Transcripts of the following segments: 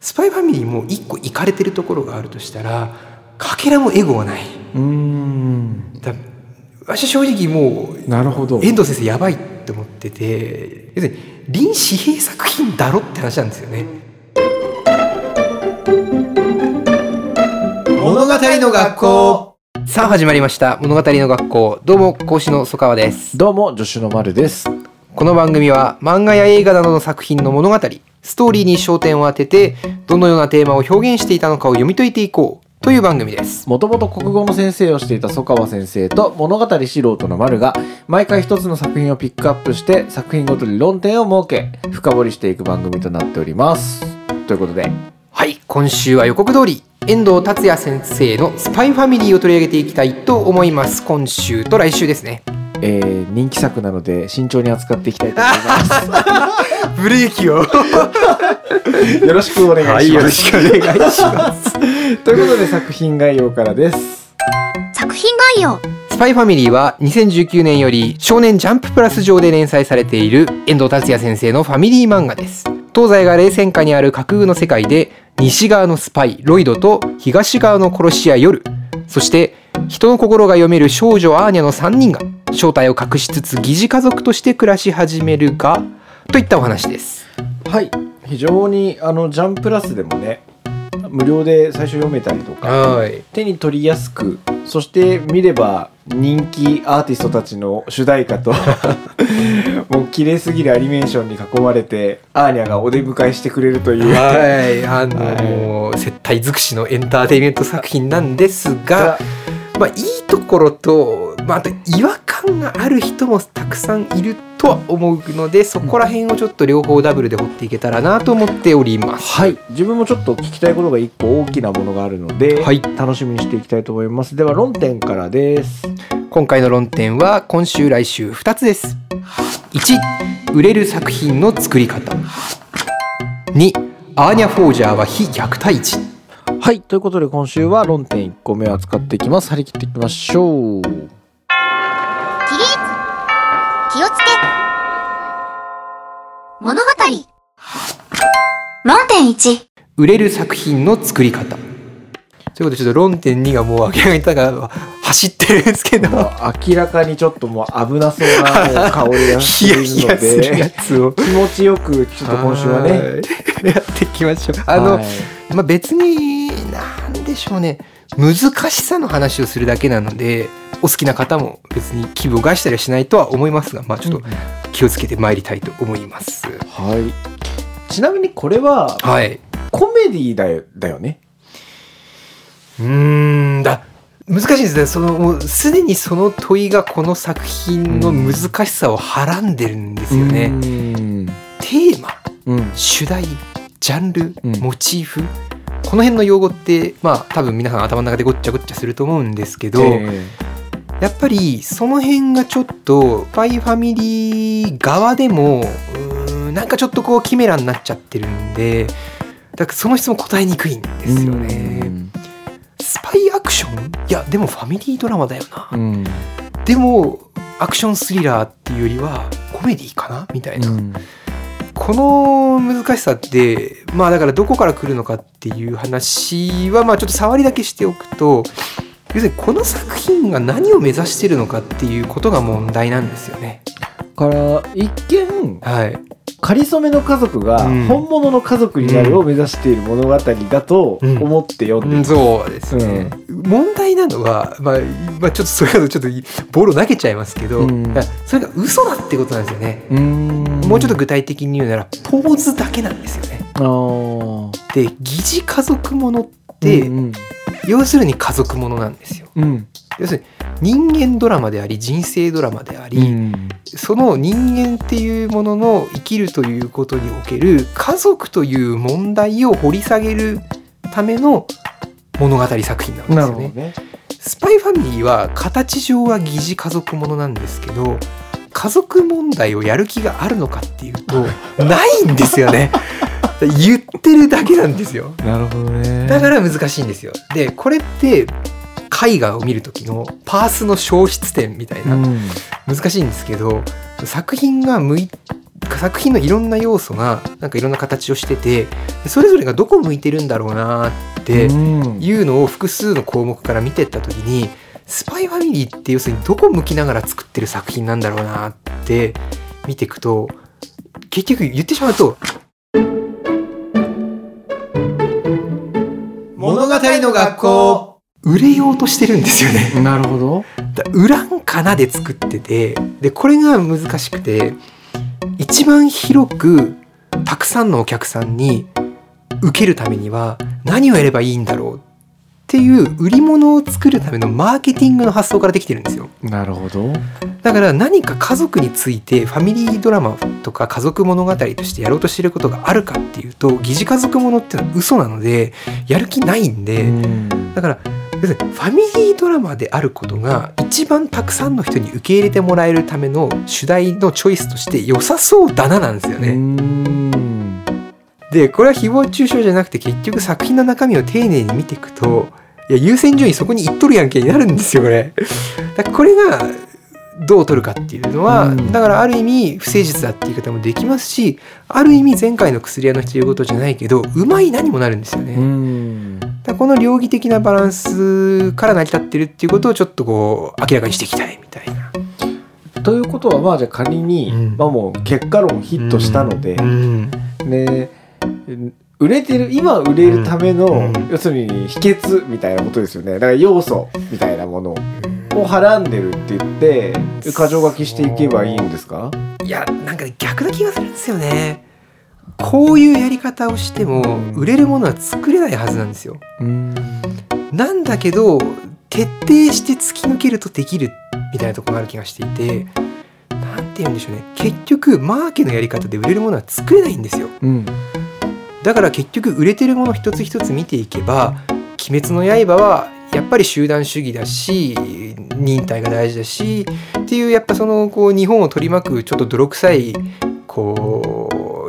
スパイファミリーも一個行かれてるところがあるとしたらかけらもエゴはない。うーん。だ私正直もうなるほど。遠藤先生やばいって思ってて要するに臨紙幣作品だろって話なんですよね。物語の学校。さあ始まりました。物語の学校。どうも講師の曽川です。どうも助手の丸です。この番組は漫画や映画などの作品の物語ストーリーに焦点を当ててどのようなテーマを表現していたのかを読み解いていこうという番組です。もともと国語の先生をしていた曽川先生と物語素人の丸が毎回一つの作品をピックアップして作品ごとに論点を設け深掘りしていく番組となっております。ということで。はい今週は予告通り遠藤達也先生のスパイファミリーを取り上げていきたいと思います。今週と来週ですねえー、人気作なので慎重に扱っていきたいと思いま ブレーキを。す よろしくお願いします、はいよろしくお願いします。ということで作品概要からです。作品概要。スパイファミリーは2019年より少年ジャンププラス上で連載されている遠藤達也先生のファミリー漫画です。東西が冷戦下にある架空の世界で西側のスパイロイドと東側の殺し屋夜そして人の心が読める少女アーニャの3人が正体を隠しつつ疑似家族として暮らし始めるがといったお話です。はい。非常にあのジャンプラスでもね無料で最初読めたりとかはい。手に取りやすくそして見れば人気アーティストたちの主題歌と もう綺麗すぎるアニメーションに囲まれてアーニャがお出迎えしてくれるという、はい。あの接待尽くしのエンターテインメント作品なんですがまあ、いいところと、まあ、あと違和感がある人もたくさんいるとは思うのでそこら辺をちょっと両方ダブルで掘っていけたらなと思っております。はい。自分もちょっと聞きたいことが一個大きなものがあるので、はい。楽しみにしていきたいと思います。では論点からです。今回の論点は今週来週2つです。1売れる作品の作り方。2アーニャ・フォージャーは非虐待児はい。ということで今週は論点1個目を扱っていきます。張り切っていきましょう。起立。気をつけ。物語。論点1売れる作品の作り方。ということでちょっと論点2がもう明らかにが 走ってるんですけど。明らかにちょっともう危なそうなもう香りがするのヒヤ するやでつを。気持ちよくちょっと今週はね。はい。やっていきましょう。あの、はい。まあ、別になんでしょうね。難しさの話をするだけなのでお好きな方も別に気分を害したりはしないとは思いますがまあちょっと気をつけてまいりたいと思います、はい。ちなみにこれははい。コメディだよだよね。うーんだ難しいですね。そのもうすでにその問いがこの作品の難しさをはらんでるんですよね、うん。テーマうん。主題ジャンル、うん。モチーフこの辺の用語ってまあ多分皆さん頭の中でごっちゃごっちゃすると思うんですけど、えやっぱりその辺がちょっとスパイファミリー側でもうなんかちょっとこうキメラになっちゃってるんでだからその質問答えにくいんでえすよね。スパイアクション？いやでもファミリードラマだよな、うん。でもアクションスリラーっていうよりはコメディかな？みたいな、うんこの難しさってまあだからどこから来るのかっていう話はまあちょっと触りだけしておくと要するにこの作品が何を目指してるのかっていうことが問題なんですよね。から一見はい、仮初めの家族がうん。本物の家族になるを目指している物語だとうん。思って読んでうんるそうですね、問題なのは、まあ、まあちょっとそれだとちょっとボロ投げちゃいますけど、それが嘘だってことなんですよね。うん。もうちょっと具体的に言うならポーズだけなんですよね。で疑似家族ものって、うん要するに家族ものなんですよ。うん。要するに人間ドラマであり人生ドラマであり、うんその人間っていうものの生きるということにおける家族という問題を掘り下げるための物語作品なんですなよね。ねスパイファミリーは形上は疑似家族ものなんですけど家族問題をやる気があるのかっていうと ないんですよね。言ってるだけなんですよ。なるほどねだから難しいんですよ。でこれって絵画を見る時のパースの消失点みたいな、うん。難しいんですけど作品が向い作品のいろんな要素がなんかいろんな形をしててでそれぞれがどこ向いてるんだろうなってうん。いうのを複数の項目から見てった時にスパイファミリーって要するにどこ向きながら作ってる作品なんだろうなって見ていくと結局言ってしまうと物語の学校売れようとしてるんですよね。なるほど。だ売らんかなで作っててでこれが難しくて一番広くたくさんのお客さんに受けるためには何をやればいいんだろう？っていう売り物を作るためのマーケティングの発想からできてるんですよ。なるほど。だから何か家族についてファミリードラマとか家族物語としてやろうとしてることがあるかっていうと疑似家族ものっていうのは嘘なのでやる気ないんで、うん。だから要するにファミリードラマであることが一番たくさんの人に受け入れてもらえるための主題のチョイスとして良さそうだななんですようね。んでこれは誹謗中傷じゃなくて結局作品の中身を丁寧に見ていくといや優先順位そこにいっとるやんけになるんですよこれ。だこれがどう取るかっていうのは、うんだからある意味不誠実だっていう言い方もできますしある意味前回の薬屋の人言うことじゃないけどうまいなにもなるんですよね。うんだこの両義的なバランスから成り立ってるっていうことをちょっとこう明らかにしていきたいみたいな。ということはまあじゃあ仮に、うん。まあもう結果論ヒットしたので、うん。ね売れてる今売れるための、うん。要するに秘訣みたいなことですよね。だから要素みたいなものをはらんでるって言って箇条書きしていけばいいんですか？いやなんかね逆な気がするんですよね。こういうやり方をしても売れるものは作れないはずなんですよ。なんだけど徹底して突き抜けるとできるみたいなところがある気がしていてなんて言うんでしょうね結局マーケのやり方で売れるものは作れないんですよ。うんだから結局売れてるもの一つ一つ見ていけば「鬼滅の刃」はやっぱり集団主義だし忍耐が大事だしっていうやっぱそのこう日本を取り巻くちょっと泥臭いこう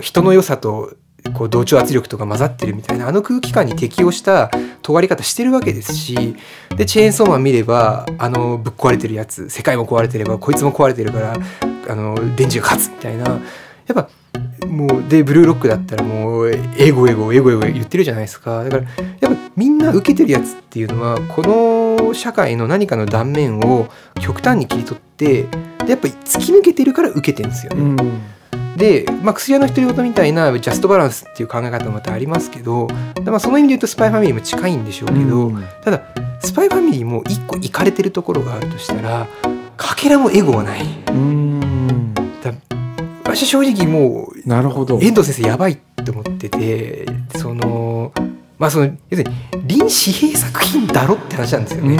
人の良さとこう同調圧力とか混ざってるみたいなあの空気感に適応した尖り方してるわけですしでチェーンソーマン見ればあのぶっ壊れてるやつ世界も壊れてればこいつも壊れてるからあの電磁が勝つみたいなやっぱもうでブルーロックだったらもうエゴエゴエゴエゴ言ってるじゃないですかだからやっぱみんな受けてるやつっていうのはこの社会の何かの断面を極端に切り取ってでやっぱ突き抜けてるから受けてるんですよね。うんで、まあ、薬屋の独り言みたいなジャストバランスっていう考え方もまたありますけど、まあ、その意味で言うとスパイファミリーも近いんでしょうけど、うんただスパイファミリーも一個いかれてるところがあるとしたらかけらもエゴはない。うん私は正直もうなるほど遠藤先生やばいって思っててそのまあその要するに臨紙幣作品だろって話なんですよね。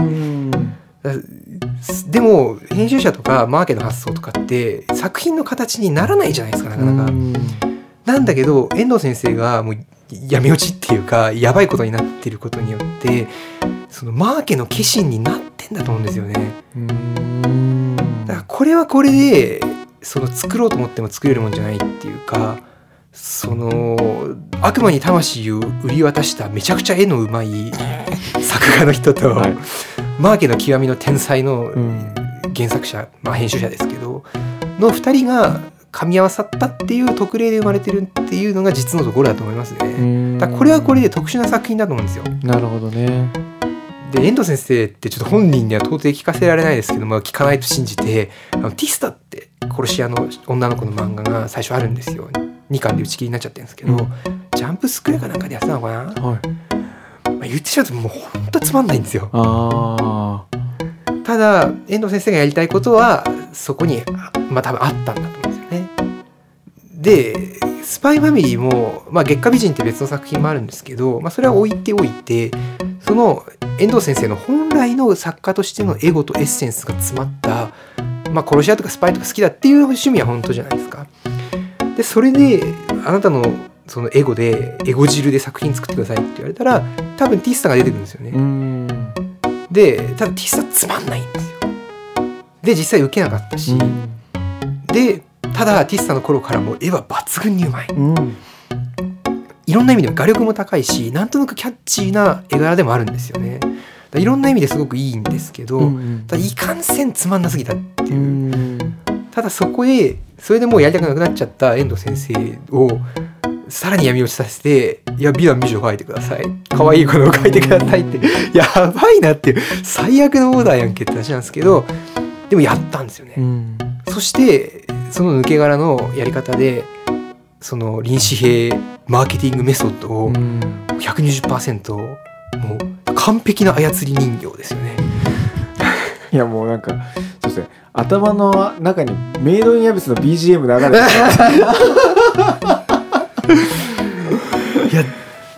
でも編集者とかマーケの発想とかって作品の形にならないじゃないですかなかなか。なんだけど遠藤先生がもうやめ落ちっていうかやばいことになってることによってそのマーケの化身になってんだと思うんですよね。うんだからこれはこれでその作ろうと思っても作れるもんじゃないっていうかその悪魔に魂を売り渡しためちゃくちゃ絵のうまい作画の人と、はいマーケの極みの天才のうん。原作者、まあ、編集者ですけどの2人が噛み合わさったっていう特例で生まれてるっていうのが実のところだと思いますね。だこれはこれで特殊な作品だと思うんですよ。なるほどね。で遠藤先生ってちょっと本人には到底聞かせられないですけども聞かないと信じてあのティスタって殺し屋の女の子の漫画が最初あるんですよ。2巻で打ち切りになっちゃってるんですけど、うん。ジャンプスクエアかなんかでやってたのかな、まはいあ、言ってしまうともうほんとつまんないんですよ。あただ遠藤先生がやりたいことはそこにあまあ多分あったんだと思うんですよね。でスパイファミリーも、まあ、月下美人って別の作品もあるんですけど、まあ、それは置いておいてその遠藤先生の本来の作家としてのエゴとエッセンスが詰まった、まあ、殺し屋とかスパイとか好きだっていう趣味は本当じゃないですか。でそれであなたのそのエゴでエゴ汁で作品作ってくださいって言われたら多分ティッサが出てくるんですよね。うんでただティッサつまんないんですよ。で実際受けなかったし、でただティッサの頃からもう絵は抜群にうまい。うんいろんな意味で画力も高いしなんとなくキャッチーな絵柄でもあるんですよね。いろんな意味ですごくいいんですけど、うんただいかんせんつまんなすぎたっていうう、んただそこへそれでもうやりたくなくなっちゃった遠藤先生をさらに闇落ちさせて「いや美男美女描いてください。可愛い子のを描いてください」って。やばいなっていう最悪のオーダーやんけって話なんですけどでもやったんですよね。うん。そしてその抜け殻のやり方でその臨死兵マーケティングメソッドを120%もう完璧な操り人形ですよね。いやもうなんかそうですね。頭の中にメイドインアビスの BGM 流れて いや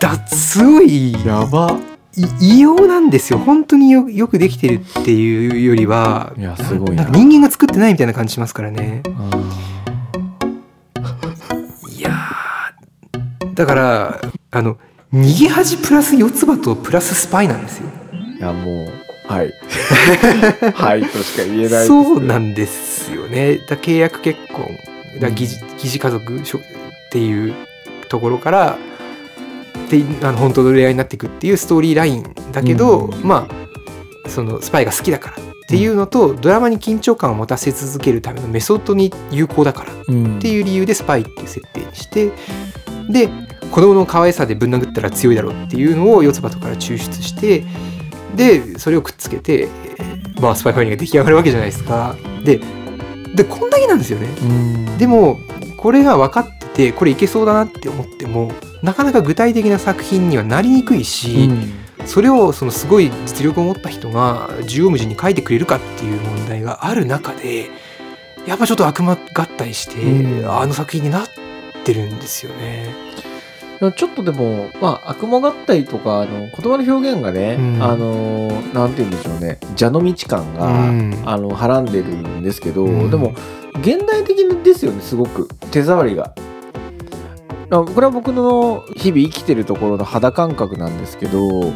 だすごいやば。い異様なんですよ。本当によよくできてるっていうよりはいやすごいな。人間が作ってないみたいな感じしますからね。いやーだからあの逃げ恥プラス四つ葉とプラススパイなんですよ。いやもうはい。はいとしか言えないそうなんですよね。だ契約結婚だ疑似疑似家族っていうところからであの本当の恋愛になっていくっていうストーリーラインだけど、うんまあそのスパイが好きだからっていうのと、ドラマに緊張感を持たせ続けるためのメソッドに有効だからっうんていう理由でスパイっていう設定にしてで子供の可愛さでぶん殴ったら強いだろうっていうのを四つ葉とから抽出してでそれをくっつけて、えーまあ、スパイファミリーが出来上がるわけじゃないですか。ででこんだけなんですよね。うんでもこれが分かっててこれいけそうだなって思ってもなかなか具体的な作品にはなりにくいし、それをそのすごい実力を持った人が縦横無尽に書いてくれるかっていう問題がある中でやっぱちょっと悪魔合体して、うんあの作品になってるんですよね。ちょっとでも、まあ、悪魔合体とか、あの、言葉の表現がね、うんあの、なんて言うんでしょうね、蛇の道感が、うんあの、はらんでるんですけど、うんでも、現代的ですよね、すごく。手触りが。あこれは僕の日々生きてるところの肌感覚なんですけど、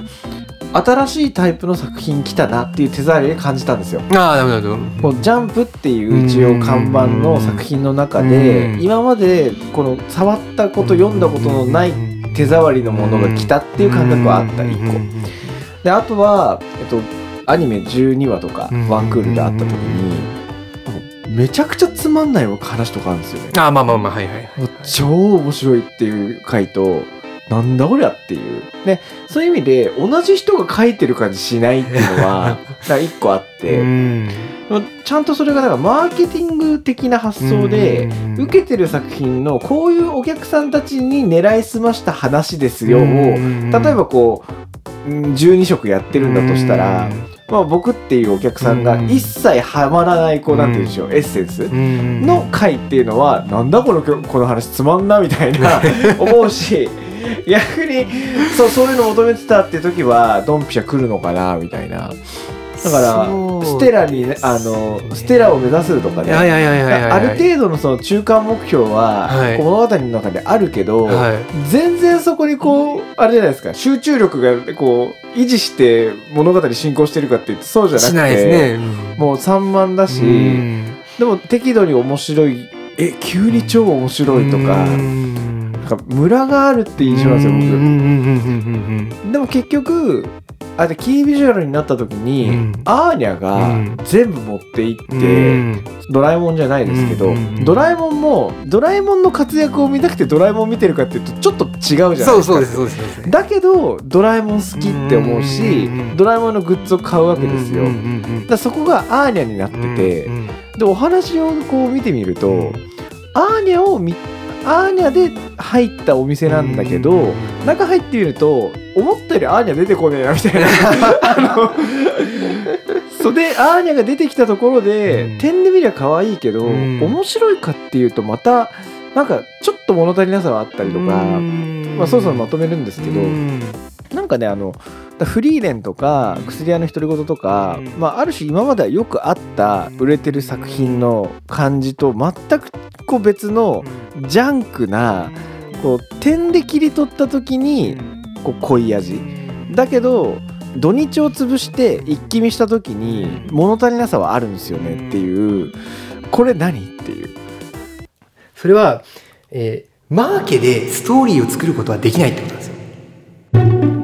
新しいタイプの作品来たなっていう手触りで感じたんですよ。ああなるほど。こうジャンプっていう一応看板の作品の中でうん今までこの触ったこと読んだことのない手触りのものが来たっていう感覚はあった一個であとは、えっと、アニメ12話とかうんワンクールであった時にめちゃくちゃつまんない話とかあるんですよねああまあまあまあはいはい。超面白いっていう回となんだこりゃっていう。でそういう意味で同じ人が書いてる感じしないっていうのは 一個あって、うん。ちゃんとそれがだからマーケティング的な発想で、うん。受けてる作品のこういうお客さんたちに狙いすました話ですよを、うん。例えばこううん12色やってるんだとしたら、まあ、僕っていうお客さんがうん。一切ハマらないこうなんて言うんでしょう、エッセンスうんの回っていうのはなんだこのこの話つまんなみたいな 思うし逆にそうそういうの求めてたって時はドンピシャ来るのかなみたいなだからステラにねあのステラを目指すとかね。いやいやいやいやいや。ある程度のその中間目標は、はい。物語の中であるけど、はい。全然そこにこうあれじゃないですか。集中力がこう維持して物語進行してるかって言ってそうじゃなくてしないですね。もう散漫だし、うん。でも適度に面白い。え急に超面白いとか,、うん。なんかムラがあるって印象なんですよ僕。うん。うん。うん。うん。でも結局あれキービジュアルになった時に、うん。アーニャうがん。全部持っていって、うん。うんドラえもんじゃないですけど、ドラえもんもドラえもんの活躍を見たくてドラえもん見てるかっていうとちょっと違うじゃないですか。そうそうですそうです。だけどドラえもん好きって思うし、ドラえもんのグッズを買うわけですよ、だそこがアーニャになってて、でお話をこう見てみると、アーニャを見アーニャで入ったお店なんだけど、うん。中入ってみると思ったよりアーニャ出てこねえなみたいな。あのそれでアーニャが出てきたところで、うん。点で見りゃ可愛いけど、うん。面白いかっていうとまたなんかちょっと物足りなさはあったりとか、まあ、そろそろまとめるんですけど、うん。なんかねあのフリーレンとか薬屋の独り言とか、うん。まあ、ある種今まではよくあった売れてる作品の感じと全くこう別のジャンクなこう点で切り取った時にこう濃い味。だけど土日を潰して一気見した時に物足りなさはあるんですよねっていう。これ何？っていう。それは、えーマーケでストーリーを作ることはできないってことなんですよ。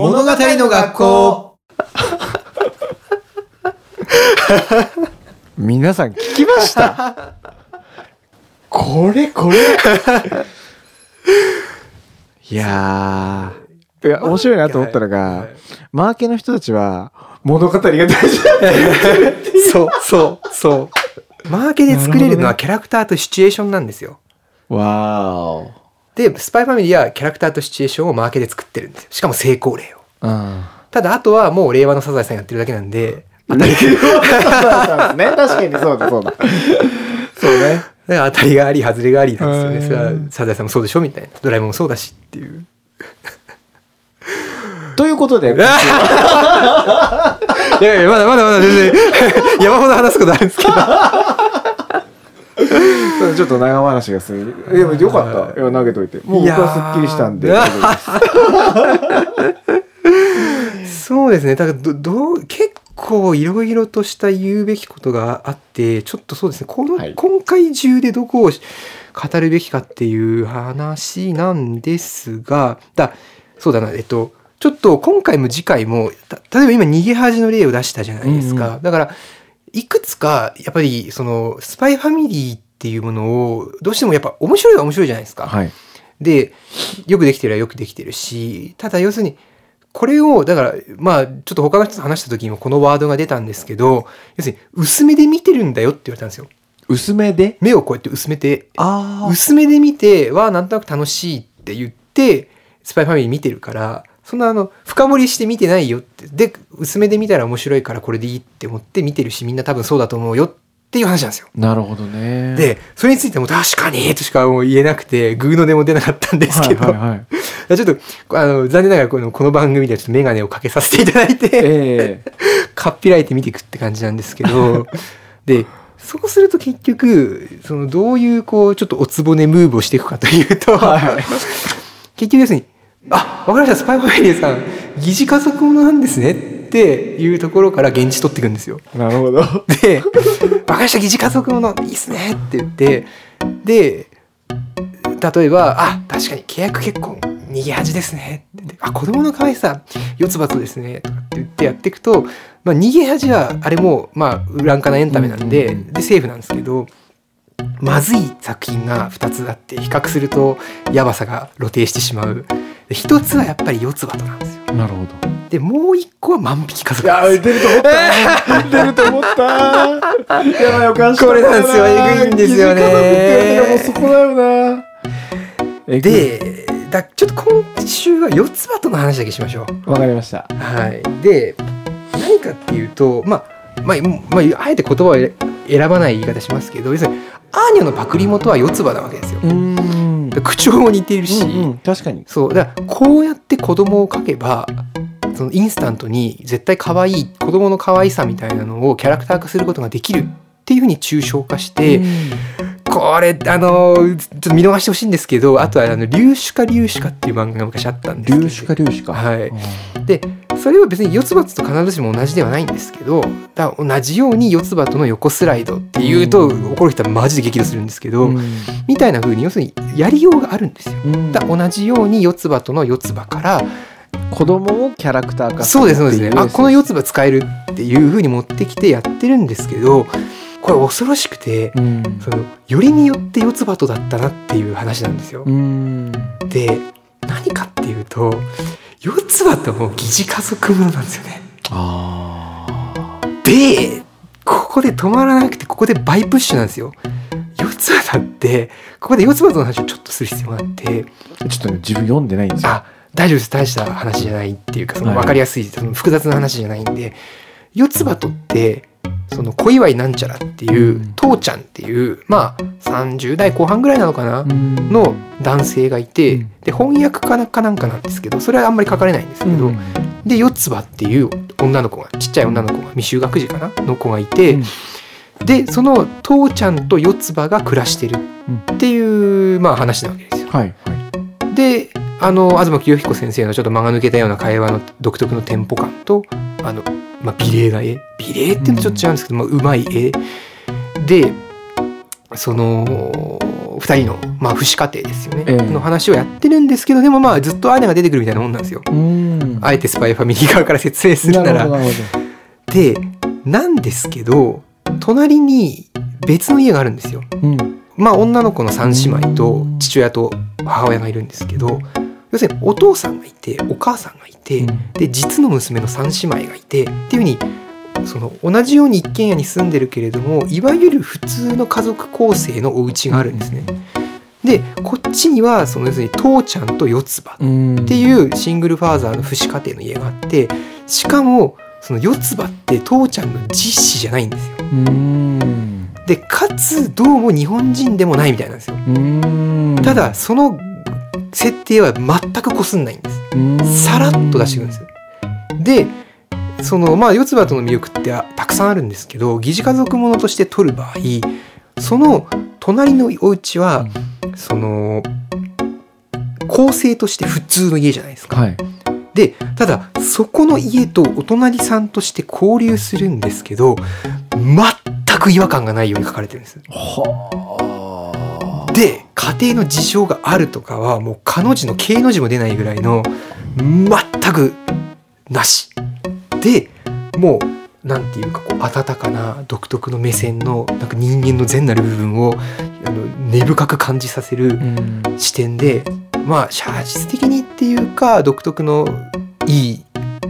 物語の学校。皆さん聞きました？これこれ。いやー。いや面白いなと思ったのが、マーケの人たちは物語が大事だ そうそうそう。マーケで作れるのはキャラクターとシチュエーションなんですよ。わーでスパイファミリーはキャラクターとシチュエーションをマーケで作ってるんですよ。しかも成功例を。おうんただあとはもう令和のサザエさんやってるだけなんで。当たりね。確かにそうだそうだ。そうね。当たりがあり外れがありなんですよね。うん。それはサザエさんもそうでしょみたいな。ドラえもんもそうだしっていう。ということで。いやいやまだまだまだ全然。山ほど話すことあるんですけど ちょっと長話がするでもよかった。い。や投げといて。もう僕はすっきりしたんで。そうですね。だからどどう結構いろいろとした言うべきことがあってちょっとそうですね。この、はい。今回中でどこを語るべきかっていう話なんですがだそうだな。えっとちょっと今回も次回もた例えば今逃げ恥の例を出したじゃないですか、うん。だからいくつかやっぱりそのスパイファミリーっていうものをどうしてもやっぱ面白いは面白いじゃないですか。はい。でよくできてるはよくできてるしただ要するにこれをだからまあちょっと他の人と話した時にもこのワードが出たんですけど要するに薄めで見てるんだよって言われたんですよ。薄めで？目をこうやって薄めて。あ薄めで見てはなんとなく楽しいって言ってスパイファミリー見てるからそんなあの深掘りして見てないよって。で薄めで見たら面白いからこれでいいって思って見てるしみんな多分そうだと思うよっていう話なんですよ。なるほどね。でそれについても確かにとしかもう言えなくてグーの音も出なかったんですけど、はいはいはい、ちょっとあの残念ながらこのこの番組ではちょっと眼鏡をかけさせていただいてええ。かっぴらいて見ていくって感じなんですけど。でそうすると結局そのどういうこうちょっとおつぼねムーブをしていくかというと、結局ですねあわかりましたスパイファミリーさん疑似家族ものなんですねっていうところから現地取っていくんですよ。なるほど。で「わかりました疑似家族ものいいっすね」って言ってで例えば「あ確かに契約結婚逃げ恥ですね」って言って「あ子供の可愛さ四つ葉とですね」とかって言ってやっていくと、まあ、逃げ恥はあれもまあ裏んかなエンタメなんで、でセーフなんですけどまずい作品が2つあって比較するとやばさが露呈してしまうで一つはやっぱり四つ葉となんですよ。なるほど。でもう一個は万引き家い族なんや出ると思った。出ると思った。やばいおかしいこれなんですよ。えぐいんですよね。もうそこだよな。でだちょっと今週は四つ葉との話だけしましょう。わかりました。はい、で何かっていうとまあまあ、まあ、あえて言葉を選選ばない言い方しますけど要するにアーニャのパクリ元は四つ葉なわけですよ。うん。で口調も似ているし、うんうん確かに。そうだからこうやって子供を描けばそのインスタントに絶対可愛い子供の可愛さみたいなのをキャラクター化することができるっていうふうに抽象化して、これあのちょっと見逃してほしいんですけどあとはあの「粒子化粒子化」っていう漫画が昔あったんですけど。粒子か粒子か。はい。でそれは別に四つ葉と必ずしも同じではないんですけどだ同じように四つ葉との横スライドっていうとうん。怒る人はマジで激怒するんですけど、うん。みたいな風に要するにやりようがあるんですよ。うん。だ同じように四つ葉との四つ葉から子供をキャラクター化そうですそうです。ねあこの四つ葉使えるっていう風に持ってきてやってるんですけどこれ恐ろしくてうん。そのよりによって四つ葉とだったなっていう話なんですよ。うん。で何かっていうと四つ葉とも疑似家族ものなんですよね。あでここで止まらなくてここでバイプッシュなんですよ。四つ葉だってここで四つ葉との話をちょっとする必要があって。あちょっとね自分読んでないんですよ。あ大丈夫です。大した話じゃないっていうかそのはい。分かりやすいその複雑な話じゃないんで四つ葉とってその小祝なんちゃらっていう、うん。父ちゃんっていうまあ30代後半ぐらいなのかな、のの男性がいて、うん。で翻訳家かなんかなんですけどそれはあんまり書かれないんですけど、で四つ葉っていう女の子がちっちゃい女の子が未就学児かな？の子がいて、うん。でその父ちゃんと四つ葉が暮らしてるっていう、まあ、話なわけですよ。はいはい。であの東清彦先生のちょっと間が抜けたような会話の独特のテンポ感とあの、まあ、美麗な絵。美麗っていうのとちょっと違うんですけど、まあ、うまい絵。でその2人の、まあ、父子家庭ですよね、ええ。の話をやってるんですけどでもまあずっとアーニャが出てくるみたいなもんなんですよ。うん。あえてスパイファミリー側から説明するなら。なでなんですけど隣に別の家があるんですよ。うん。まあ女の子の3姉妹と父親と母親がいるんですけど要するにお父さんがいてお母さんがいて、うんで実の娘の3姉妹がいてっていうふうにその同じように一軒家に住んでるけれどもいわゆる普通の家族構成のお家があるんですね。でこっちにはその要するに父ちゃんと四つ葉うんっていうシングルファーザーの父子家庭の家があってしかもその四つ葉って父ちゃんの実子じゃないんですよ。うんでかつどうも日本人でもないみたいなんですよ。うんただその設定は全くこすんないんです。うんさらっと出してくるんです。でそのまあ四つ葉との魅力ってあたくさんあるんですけど疑似家族ものとして撮る場合その隣のお家はその構成として普通の家じゃないですか。はいでただそこの家とお隣さんとして交流するんですけど全く違和感がないように書かれてるんです。はあで家庭の事情があるとかはもう彼女の K の字も出ないぐらいの全くなし。でもうなんていうかこう温かな独特の目線のなんか人間の善なる部分をあの根深く感じさせるうん。視点でまあ写実的にっていうか独特のいい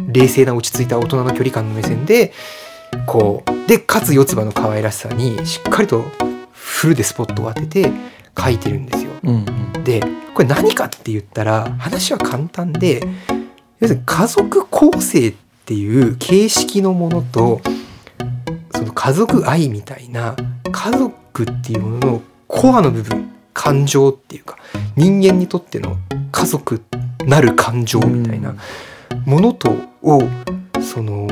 冷静な落ち着いた大人の距離感の目線でこうでかつ四つ葉の可愛らしさにしっかりとフルでスポットを当てて描いてるんですよ。うんでこれ何かって言ったら話は簡単で要するに家族構成っていう形式のものとその家族愛みたいな家族っていうもののコアの部分感情っていうか人間にとっての家族なる感情みたいなものとをその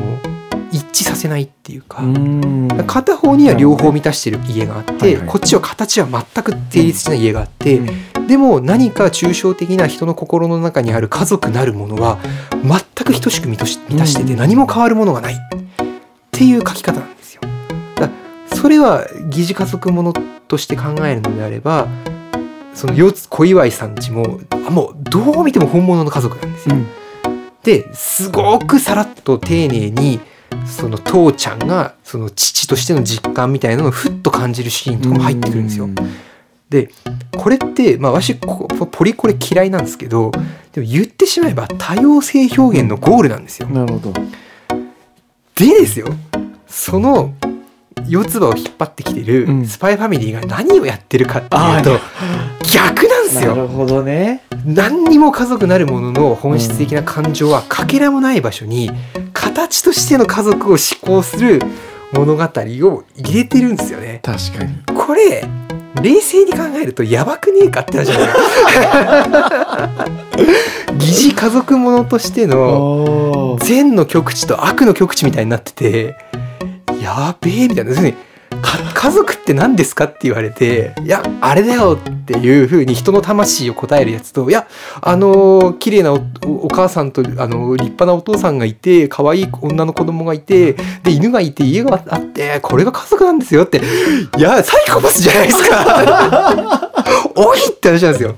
一致させないっていうか。うん片方には両方満たしてる家があって、はいはいこっちは形は全く成立しない家があって、でも何か抽象的な人の心の中にある家族なるものは全く等しく満たしててうん何も変わるものがないっていう書き方なんですよ。だそれは疑似家族ものとして考えるのであればその四つ小祝さんちもあもうどう見ても本物の家族なんですよ。うんですごくさらっと丁寧にその父ちゃんがその父としての実感みたいなのをふっと感じるシーンとかも入ってくるんですよ。でこれってまあわしこポリコレ嫌いなんですけどでも言ってしまえば多様性表現のゴールなんですよ。なるほどでですよその四つ葉を引っ張ってきてるうんスパイファミリーが何をやってるかっていうあと逆なんですよ。なるほどね何にも家族なるものの本質的な感情はかけらもない場所に形としての家族を思考する物語を入れてるんですよね。確かに。これ冷静に考えるとやばくねえかって話じゃない？疑似家族ものとしてのお善の極地と悪の極地みたいになっててやべえみたいな。要するにか家族って何ですか？って言われていやあれだよっていう風に人の魂を答えるやつといやあの綺麗なおお母さんとあの立派なお父さんがいて可愛い女の子供がいてで犬がいて家があってこれが家族なんですよって。いやサイコパスじゃないですか。おいって話なんですよ。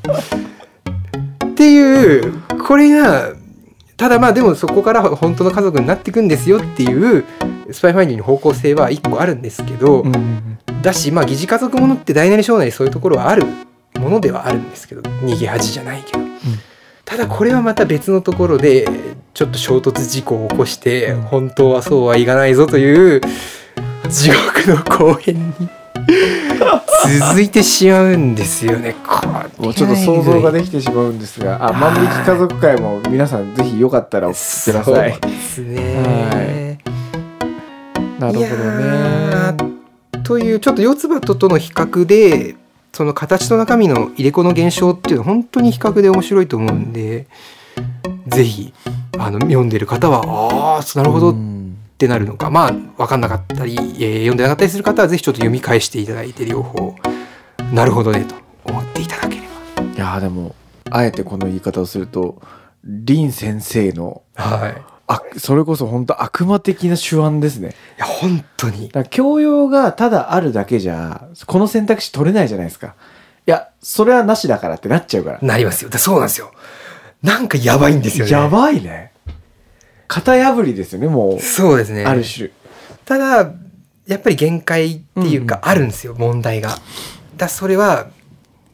っていうこれがただまあでもそこから本当の家族になっていくんですよっていうスパイファミリーの方向性は一個あるんですけど、うんだしまあ疑似家族ものって大なり小なりそういうところはあるものではあるんですけど逃げ恥じゃないけど、ただこれはまた別のところでちょっと衝突事故を起こして、うん。本当はそうはいかないぞという地獄の後編に続いてしまうんですよね。もうちょっと想像ができてしまうんですが、あ、万引き家族会も皆さんぜひよかったら送ってください。そうですね。なるほどね。ーというちょっと四つ葉ととの比較でその形と中身の入れ子の現象っていうのは本当に比較で面白いと思うんでぜひあの読んでる方はああなるほどっうんてなるのか。まあ分かんなかったり、えー読んでなかったりする方はぜひちょっと読み返していただいて両方。なるほどねと思っていただければ。いやーでもあえてこの言い方をすると林先生のはい、いあそれこそ本当悪魔的な手腕ですね。や本当に。教養がただあるだけじゃこの選択肢取れないじゃないですか。いやそれはなしだからってなっちゃうから。なりますよ。でそうなんですよ。なんかやばいんですよね。やばいね型破りですよねもう。そうですね。ある種。ただやっぱり限界っていうかあるんですよ、問題が。だそれは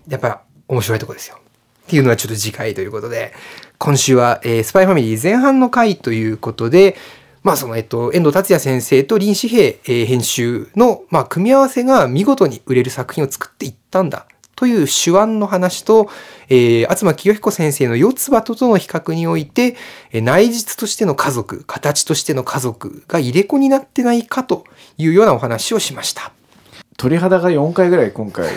やっぱ面白いとこですよ。っていうのはちょっと次回ということで。今週は、えースパイファミリー前半の回ということでまあそのえっと遠藤達也先生と林志平、えー編集の、まあ、組み合わせが見事に売れる作品を作っていったんだという手腕の話と、えー、東清彦先生の四つ葉ととの比較において、えー内実としての家族、形としての家族が入れ子になってないかというようなお話をしました。鳥肌が4回ぐらい今回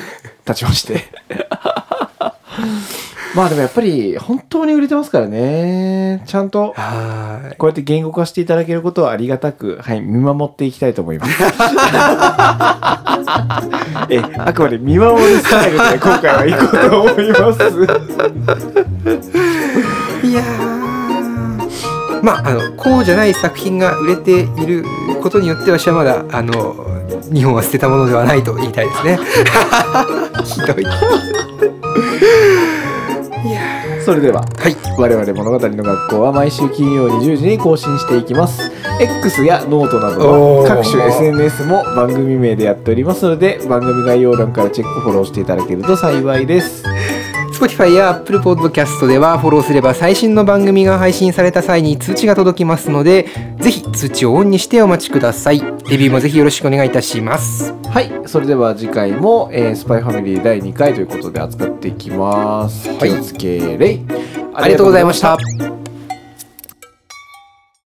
立ちまして まあでもやっぱり本当に売れてますからねちゃんとはい。こうやって言語化していただけることはありがたく、はい、見守っていきたいと思います。え、あくまで見守るスタイルで今回は行こうと思います。いやーまあ、あの、こうじゃない作品が売れていることによって私はまだ、あの、日本は捨てたものではないと言いたいですね。ひどい。いやそれでは、ーはい。我々物語の学校は毎週金曜20時に更新していきます。X やノートなどおーは各種 SNS も番組名でやっておりますので、番組概要欄からチェックフォローしていただけると幸いです。Spotify や Apple Podcast ではフォローすれば最新の番組が配信された際に通知が届きますので、ぜひ通知をオンにしてお待ちください。レビューもぜひよろしくお願いいたします。はい、それでは次回も、えースパイファミリー第2回ということで扱っていきます。はい気をつけれい。ありがとうございました。